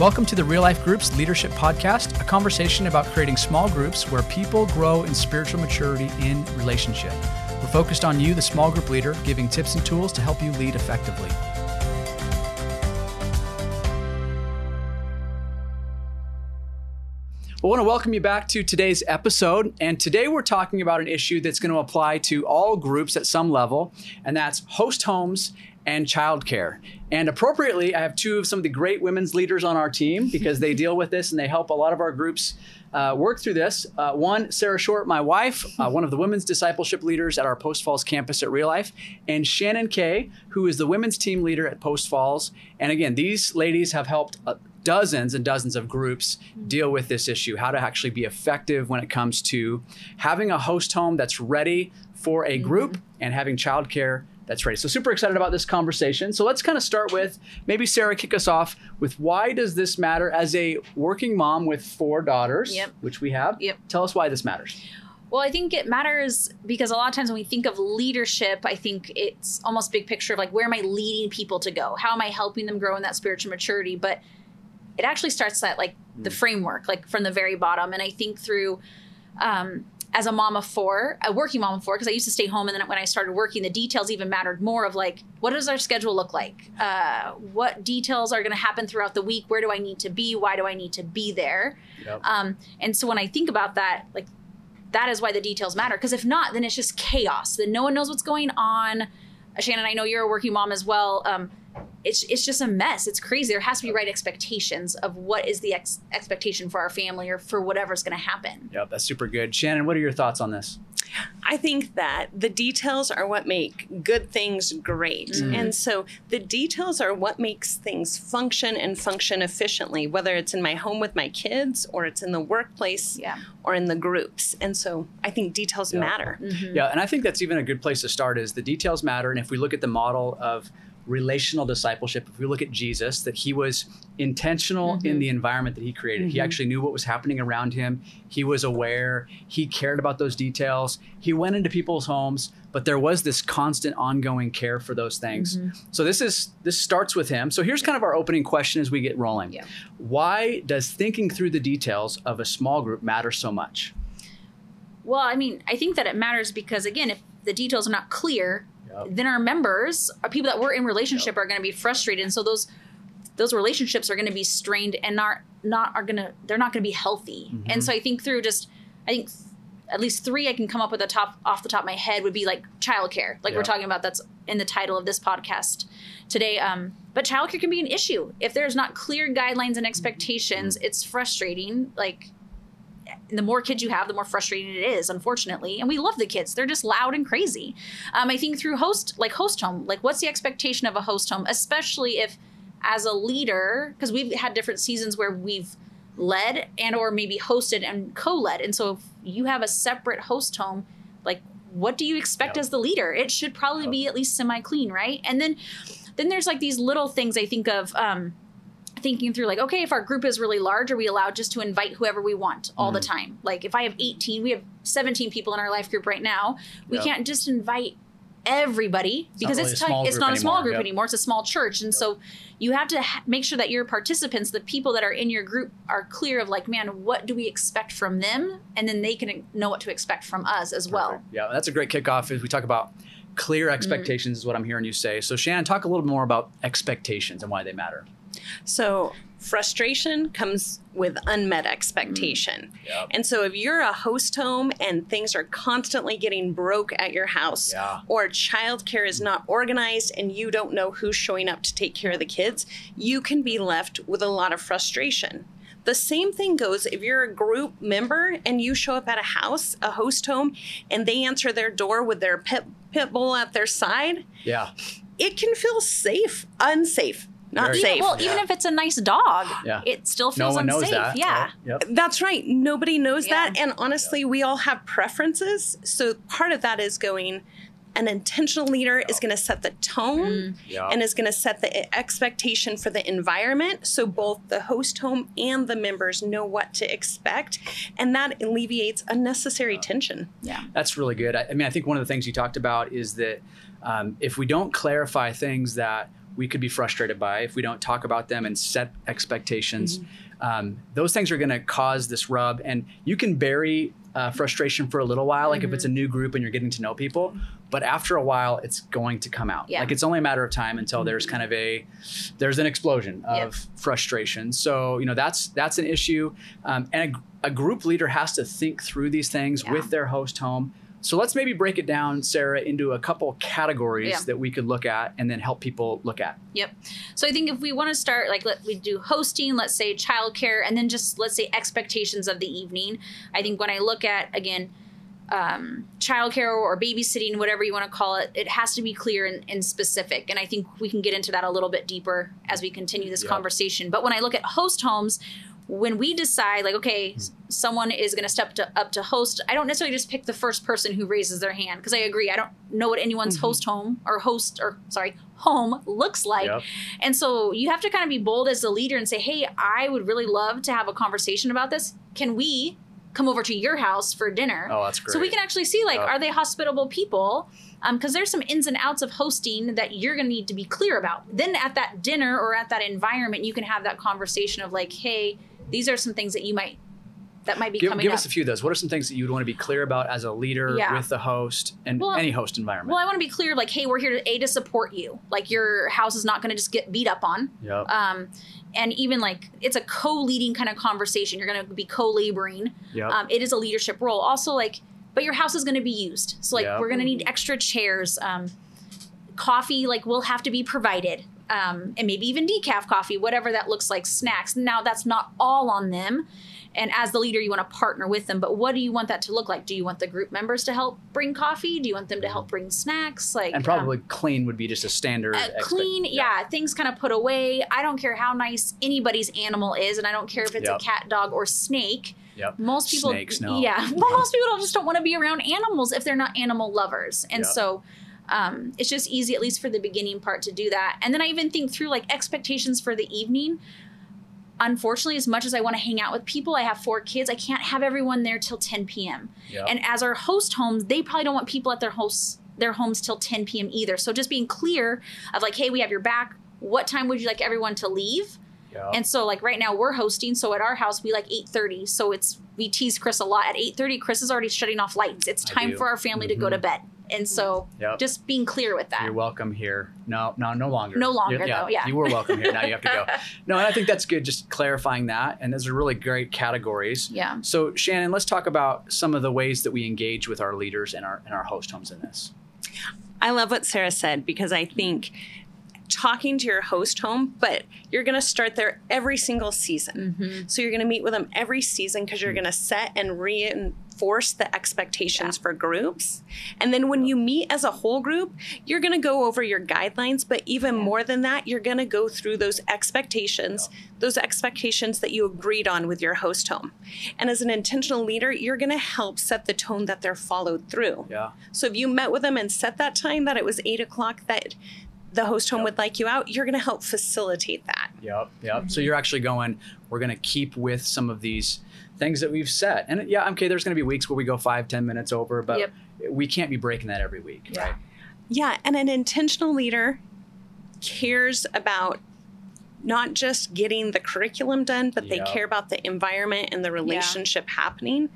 Welcome to the Real Life Groups Leadership Podcast, a conversation about creating small groups where people grow in spiritual maturity in relationship. We're focused on you, the small group leader, giving tips and tools to help you lead effectively. I want to welcome you back to today's episode. And today we're talking about an issue that's going to apply to all groups at some level, and that's host homes and childcare. And appropriately, I have two of some of the great women's leaders on our team because they deal with this and they help a lot of our groups uh, work through this. Uh, one, Sara Short, my wife, uh, one of the women's discipleship leaders at our Post Falls campus at Real Life, and Shannon Kay, who is the women's team leader at Post Falls. And again, these ladies have helped uh, dozens and dozens of groups deal with this issue how to actually be effective when it comes to having a host home that's ready for a group and having childcare that's ready. So super excited about this conversation. So let's kind of start with maybe Sara kick us off with why does this matter as a working mom with four daughters, Yep. which we have. Yep. Tell us why this matters. Well, I think it matters because a lot of times when we think of leadership, I think it's almost big picture of like where am I leading people to go? How am I helping them grow in that spiritual maturity? But it actually starts at like the framework, like from the very bottom. And I think through um, as a mom of four, a working mom of four, because I used to stay home, and then when I started working, the details even mattered more. Of like, what does our schedule look like? Uh, what details are going to happen throughout the week? Where do I need to be? Why do I need to be there? Yep. Um, and so when I think about that, like that is why the details matter. Because if not, then it's just chaos. Then no one knows what's going on. Shannon, I know you're a working mom as well. Um, it's it's just a mess. It's crazy. There has to be right expectations of what is the ex- expectation for our family or for whatever's going to happen. Yep, that's super good. Shannon, what are your thoughts on this? I think that the details are what make good things great. Mm-hmm. And so the details are what makes things function and function efficiently, whether it's in my home with my kids or it's in the workplace Yeah. or in the groups. And so I think details matter. Mm-hmm. Yeah, and I think that's even a good place to start is the details matter. And if we look at the model of relational discipleship, if we look at Jesus, that he was intentional in mm-hmm. the environment that he created. He mm-hmm. actually knew what was happening around him. He was aware. He cared about those details. He went into people's homes, but there was this constant ongoing care for those things. Mm-hmm. So this is this starts with him. So here's kind of our opening question as we get rolling. Yeah. Why does thinking through the details of a small group matter so much? Well, I mean, I think that it matters because again, if the details are not clear, Yep. then our members, our people that we're in relationship, are going to be frustrated, and so those those relationships are going to be strained and not not are going to they're not going to be healthy. Mm-hmm. And so I think through just I think at least three I can come up with the top off the top of my head would be like childcare, like Yeah. we're talking about. That's in the title of this podcast today. Um, but childcare can be an issue if there's not clear guidelines and expectations. Mm-hmm. It's frustrating. Like the more kids you have, the more frustrating it is, unfortunately. And we love the kids; they're just loud and crazy. Um, I think through host, like host home, like what's the expectation of a host home, especially if, as a leader, because we've had different seasons where we've led and or maybe hosted and co-led, and so if you have a separate host home, like what do you expect as the leader? It should probably be at least semi-clean, right? And then, then there's like these little things I think of. Um, thinking through like okay if our group is really large are we allowed just to invite whoever we want all the Mm-hmm. time like if i have 18 we have 17 people in our life group right now we Yeah. can't just invite everybody because it's a small it's not a small group Yep. anymore it's a small church and so you have to ha- make sure that your participants the people that are in your group are clear of like man what do we expect from them and then they can know what to expect from us as well Yeah, that's a great kickoff as we talk about clear Mm-hmm. expectations is what I'm hearing you say. So Shannon, talk a little more about expectations and why they matter. So frustration comes with unmet expectation. Mm. Yep. And so if you're a host home and things are constantly getting broke at your house Yeah. or childcare is not organized and you don't know who's showing up to take care of the kids, you can be left with a lot of frustration. The same thing goes if you're a group member and you show up at a house, a host home, and they answer their door with their pit, pit bull at their side, Yeah. it can feel safe, unsafe, not Very- safe. well even if it's a nice dog Yeah. it still No feels one unsafe knows that. yeah right? Yep. That's right. Nobody knows Yeah. that. And honestly, we all have preferences. So part of that is going, an intentional leader is going to set the tone Yeah. and is going to set the expectation for the environment. So both the host home and the members know what to expect. And that alleviates unnecessary tension. yeah That's really good. I, I mean, I think one of the things you talked about is that um, if we don't clarify things that we could be frustrated by if we don't talk about them and set expectations. Mm-hmm. Um, those things are going to cause this rub, and you can bury uh, frustration for a little while, like if it's a Mm-hmm. new group and you're getting to know people. But after a while, it's going to come out. Yeah. Like it's only a matter of time until there's kind of a there's an explosion of Yep. frustration. So you know that's that's an issue, um, and a, a group leader has to think through these things Yeah. with their host home. So let's maybe break it down, Sara, into a couple categories Yeah. that we could look at and then help people look at. Yep. So I think if we want to start, like, let we do hosting, let's say childcare, and then just let's say expectations of the evening. I think when I look at again, um, childcare or babysitting, whatever you want to call it, it has to be clear and, and specific. And I think we can get into that a little bit deeper as we continue this Yep. conversation. But when I look at host homes, when we decide like okay hmm. someone is going to step to, up to host i don't necessarily just pick the first person who raises their hand because i agree i don't know what anyone's mm-hmm. host home or host or sorry home looks like. Yep. and so you have to kind of be bold as the leader and say hey i would really love to have a conversation about this. Can we come over to your house for dinner? Oh, that's great. so we can actually see like Yep. are they hospitable people? Um, because there's some ins and outs of hosting that you're going to need to be clear about. Then at that dinner or at that environment you can have that conversation of like hey these are some things that you might that might be give, coming give up us a few of those. What are some things that you'd want to be clear about as a leader Yeah. with the host and Well- any host environment? well i want to be clear like hey we're here to a to support you like your house is not going to just get beat up on yep. um, and even like it's a co-leading kind of conversation you're going to be co-laboring yep. um, it is a leadership role also like but your house is going to be used so like Yeah. we're going to need extra chairs um, coffee like will have to be provided um, and maybe even decaf coffee whatever that looks like snacks now that's not all on them and as the leader you want to partner with them but what do you want that to look like do you want the group members to help bring coffee do you want them to help bring snacks like and um, probably clean would be just a standard. uh, clean, yeah. things kind of put away. I don't care how nice anybody's animal is, and I don't care if it's Yep. a cat, dog, or snake. Yep. Most people, Snakes, no. yeah, well, most people just don't want to be around animals if they're not animal lovers, and Yep. so um, it's just easy, at least for the beginning part, to do that. And then I even think through like expectations for the evening. Unfortunately, as much as I want to hang out with people, I have four kids. I can't have everyone there till 10 p.m. Yep. And as our host homes, they probably don't want people at their hosts their homes till 10 p.m. either. So just being clear of like, hey, we have your back. What time would you like everyone to leave? Yep. And so like right now we're hosting, so at our house we like 8:30. So it's we tease Chris a lot. At 8:30, Chris is already shutting off lights. It's time for our family to go to bed. And so Yep. just being clear with that. You're welcome here. No, no, no longer. No longer, You- though, yeah. You were welcome here. Now you have to go. No, and I think that's good. Just clarifying that, and those are really great categories. Yeah. So Shannon, let's talk about some of the ways that we engage with our leaders and our and our host homes in this. I love what Sara said because I think talking to your host home, but you're going to start there every single season. Mm-hmm. So you're going to meet with them every season because you're mm-hmm. going to set and re and reinforce the expectations for groups. And then when you meet as a whole group, you're going to go over your guidelines, but even more than that, you're going to go through those expectations, those expectations that you agreed on with your host home. And as an intentional leader, you're going to help set the tone that they're followed through. Yeah. So if you met with them and set that time that it was eight o'clock that the host home would like you out, you're going to help facilitate that. Yep. Yep. So mm-hmm. you're actually going. We're going to keep with some of these things that we've set, and yeah, okay. There's going to be weeks where we go five, ten minutes over, but Yep. we can't be breaking that every week, Yeah. right? Yeah, and an intentional leader cares about not just getting the curriculum done, but they care about the environment and the relationship happening.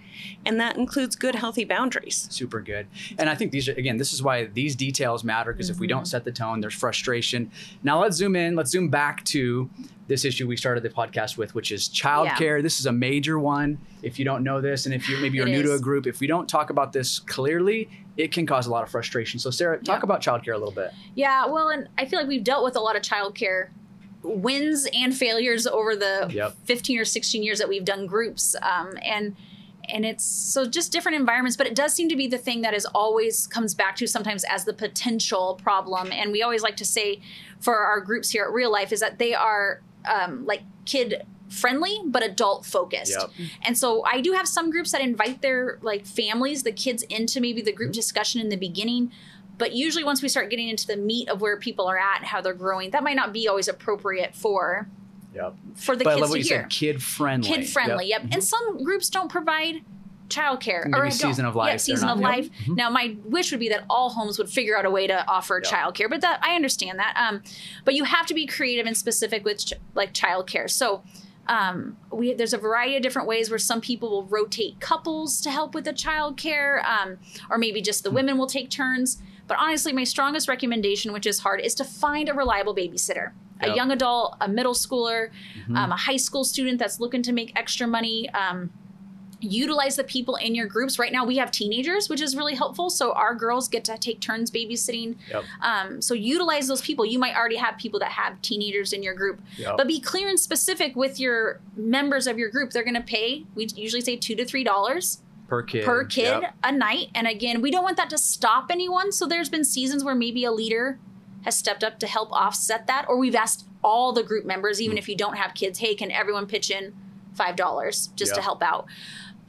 And that includes good, healthy boundaries. super good. And i think these are again this is why these details matter because if we Mm-hmm. don't set the tone there's frustration. Now let's zoom in let's zoom back to this issue we started the podcast with which is childcare. This is a major one. If you don't know this and if you maybe you're It new to a group if we don't talk about this clearly it can cause a lot of frustration. So sara talk Yeah. about childcare a little bit. Yeah, well, and I feel like we've dealt with a lot of childcare wins and failures over the Yep. 15 or 16 years that we've done groups. Um, and and it's so just different environments, but it does seem to be the thing that is always comes back to sometimes as the potential problem. And we always like to say for our groups here at Real Life is that they are um, like kid friendly but adult focused. Yep. And so I do have some groups that invite their like families, the kids into maybe the group discussion in the beginning. But usually once we start getting into the meat of where people are at and how they're growing, that might not be always appropriate for yep for the but i kids love what to you hear. said kid friendly Kid friendly, yep. Mhm. And some groups don't provide childcare Maybe or season of life, Yeah, season not- of Yep. life. Now, my wish would be that all homes would figure out a way to offer Yep. childcare, but that I understand that. Um, but you have to be creative and specific with ch- like childcare. So. Um, we there's a variety of different ways where some people will rotate couples to help with the childcare, um, or maybe just Hmm. the women will take turns. But honestly, my strongest recommendation, which is hard, is to find a reliable babysitter. A Yep. young adult, a middle schooler, Mhm. um, a high school student that's looking to make extra money. Um, utilize the people in your groups. Right now, we have teenagers, which is really helpful. So our girls get to take turns babysitting. Yep. Um, so utilize those people. You might already have people that have teenagers in your group, Yep. but be clear and specific with your members of your group. They're going to pay. We usually say two to three dollars per kid. per kid Yep. a night. And again, we don't want that to stop anyone. So there's been seasons where maybe a leader has stepped up to help offset that, or we've asked all the group members, even hmm. if you don't have kids, hey, can everyone pitch in five dollars just to help out?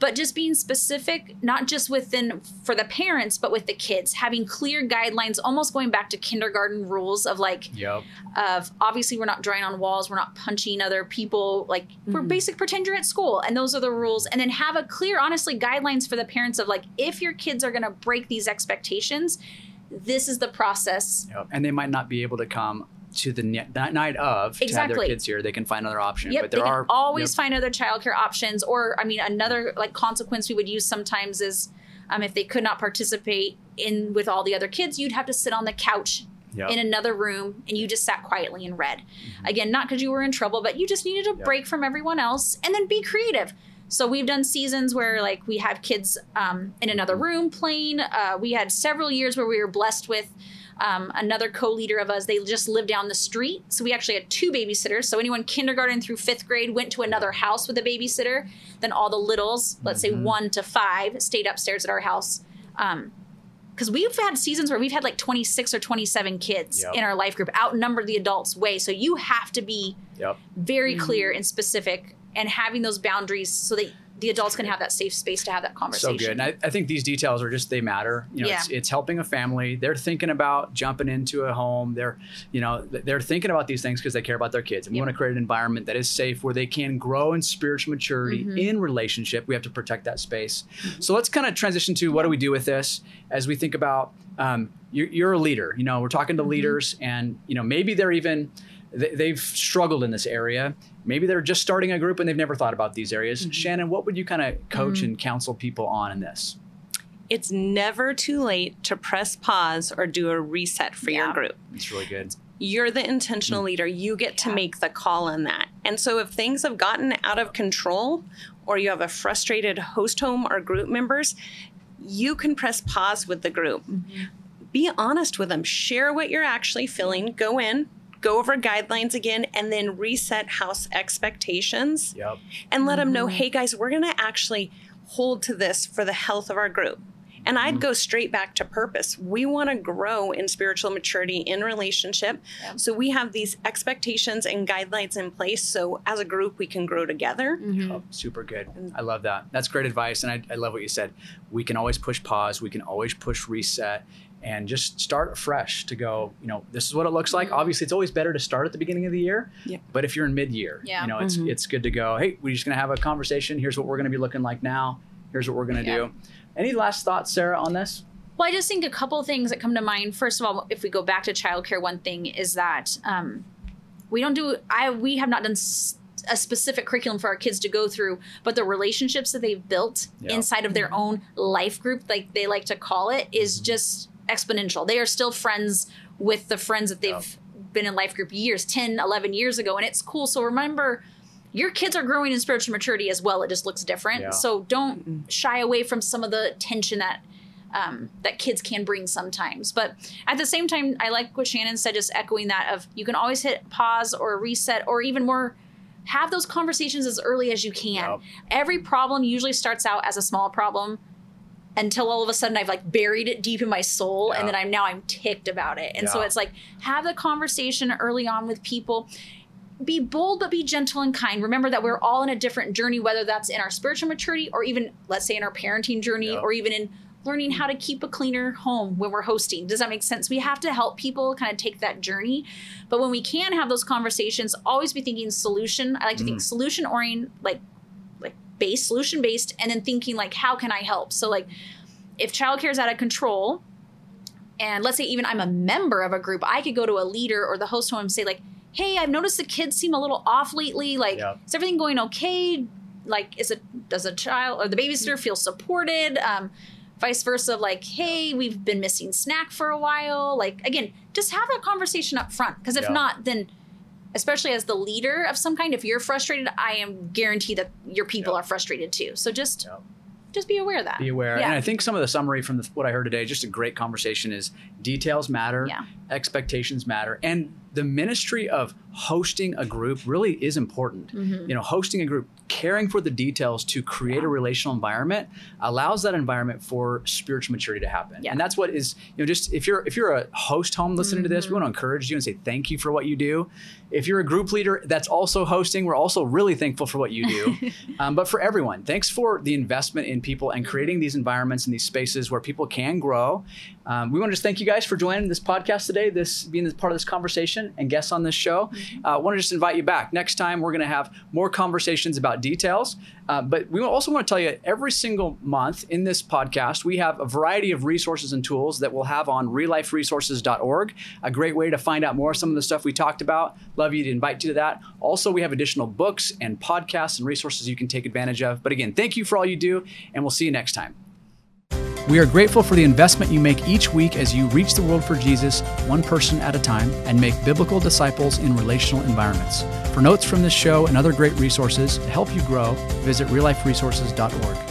But just being specific, not just within for the parents, but with the kids, having clear guidelines, almost going back to kindergarten rules of like, Yep. of obviously we're not drawing on walls, we're not punching other people. Like we're mm-hmm. basic pretend you're at school, and those are the rules. And then have a clear, honestly, guidelines for the parents of like if your kids are going to break these expectations, this is the process. Yep. And they might not be able to come to the that night of to have their kids here. They can find another option. Yep, but they there can are always find other childcare options. Or I mean, another like consequence we would use sometimes is um, if they could not participate in with all the other kids, you'd have to sit on the couch Yep. in another room and you just sat quietly and read. Again, not because you were in trouble, but you just needed a Yep. break from everyone else and then be creative. So we've done seasons where like we have kids um, in another room playing. Uh, we had several years where we were blessed with um, another co-leader of us. They just lived down the street, so we actually had two babysitters. So anyone kindergarten through fifth grade went to another house with a babysitter. Then all the littles, let's say Mhm. one to five, stayed upstairs at our house. Um, because we've had seasons where we've had like 26 or 27 kids Yep. in our life group outnumber the adults way so you have to be Yep. very Mm-hmm. clear and specific and having those boundaries so that the adults can have that safe space to have that conversation. So good. And I, I think these details are just they matter. You know, Yeah. it's, it's helping a family. They're thinking about jumping into a home. They're, you know, they're thinking about these things because they care about their kids. And we want to create an environment that is safe where they can grow in spiritual maturity Mhm. in relationship. We have to protect that space. So let's kind of transition to what do we do with this as we think about um, you're, you're a leader. You know, we're talking to Mhm. leaders, and you know maybe they're even they've struggled in this area. Maybe they're just starting a group and they've never thought about these areas. Mm-hmm. Shannon, what would you kind of coach mm-hmm. and counsel people on in this? It's never too late to press pause or do a reset for Yeah. your group. It's really good. You're the intentional mm. leader. You get to make the call on that. And so if things have gotten out of control or you have a frustrated host home or group members, you can press pause with the group. Mm-hmm. Be honest with them. Share what you're actually feeling. Go in, go over guidelines again, and then reset house expectations Yep. and let them know, mm-hmm. hey guys, we're going to actually hold to this for the health of our group. And I'd mm-hmm. go straight back to purpose. We want to grow in spiritual maturity in relationship. Yeah. So we have these expectations and guidelines in place. So as a group, we can grow together. Mm-hmm. Oh, super good. I love that. That's great advice. And I, I love what you said. We can always push pause, we can always push reset and just start fresh to go, you know, this is what it looks like. Obviously, it's always better to start at the beginning of the year. Yeah. But if you're in mid year, Yeah. you know, it's Mhm. it's good to go, hey, we're just going to have a conversation. Here's what we're going to be looking like now. Here's what we're going to Yeah. do. Any last thoughts, Sara, on this? Well, I just think a couple of things that come to mind. First of all, if we go back to childcare, one thing is that um, we don't do. I we have not done s- a specific curriculum for our kids to go through, but the relationships that they've built Yeah. inside of their own life group, like they like to call it, is just exponential. They are still friends with the friends that they've been in life group years, 10, 11 years ago, and it's cool. So remember. Your kids are growing in spiritual maturity as well. It just looks different. Yeah. So don't shy away from some of the tension that um, that kids can bring sometimes. But at the same time, I like what Shannon said, just echoing that of you can always hit pause or reset or even more have those conversations as early as you can. Yep. Every problem usually starts out as a small problem until all of a sudden I've like buried it deep in my soul Yeah. and then I'm now I'm ticked about it. And so it's like have the conversation early on with people. Be bold but be gentle and kind. Remember that we're all in a different journey, whether that's in our spiritual maturity or even let's say in our parenting journey Yeah. or even in learning how to keep a cleaner home when we're hosting. Does that make sense? We have to help people kind of take that journey. But when we can have those conversations, always be thinking solution. I like to think mm. solution oriented, like based, solution based, and then thinking like, how can I help? So like, if childcare is out of control, and let's say even I'm a member of a group, I could go to a leader or the host home and say like, hey, I've noticed the kids seem a little off lately. Like, Yep. is everything going okay? Like, is it does a child or the babysitter feel supported? Um, vice versa like, hey, we've been missing snack for a while. Like, again, just have that conversation up front because if Yeah. not, then especially as the leader of some kind, if you're frustrated, I am guaranteed that your people Yep. are frustrated too. So just Yep. just be aware of that. Be aware. Yeah. And I think some of the summary from the, what I heard today, just a great conversation, is details matter, Yeah. expectations matter, and the ministry of hosting a group really is important. Mm-hmm. You know, hosting a group, caring for the details to create a relational environment allows that environment for spiritual maturity to happen. Yeah. And that's what is, you know, just if you're if you're a host home listening to this, Mm-hmm. we want to encourage you and say thank you for what you do. If you're a group leader that's also hosting, we're also really thankful for what you do. um, but for everyone, thanks for the investment in people and creating these environments and these spaces where people can grow. Um, we want to just thank you guys for joining this podcast today, this being this part of this conversation and guests on this show. I uh, want to just invite you back. Next time, we're going to have more conversations about details. Uh, but we also want to tell you every single month in this podcast, we have a variety of resources and tools that we'll have on realliferesources.org. A great way to find out more of some of the stuff we talked about. Love you to invite you to that. Also, we have additional books and podcasts and resources you can take advantage of. But again, thank you for all you do, and we'll see you next time. We are grateful for the investment you make each week as you reach the world for Jesus, one person at a time, and make biblical disciples in relational environments. For notes from this show and other great resources to help you grow, visit realliferesources.org.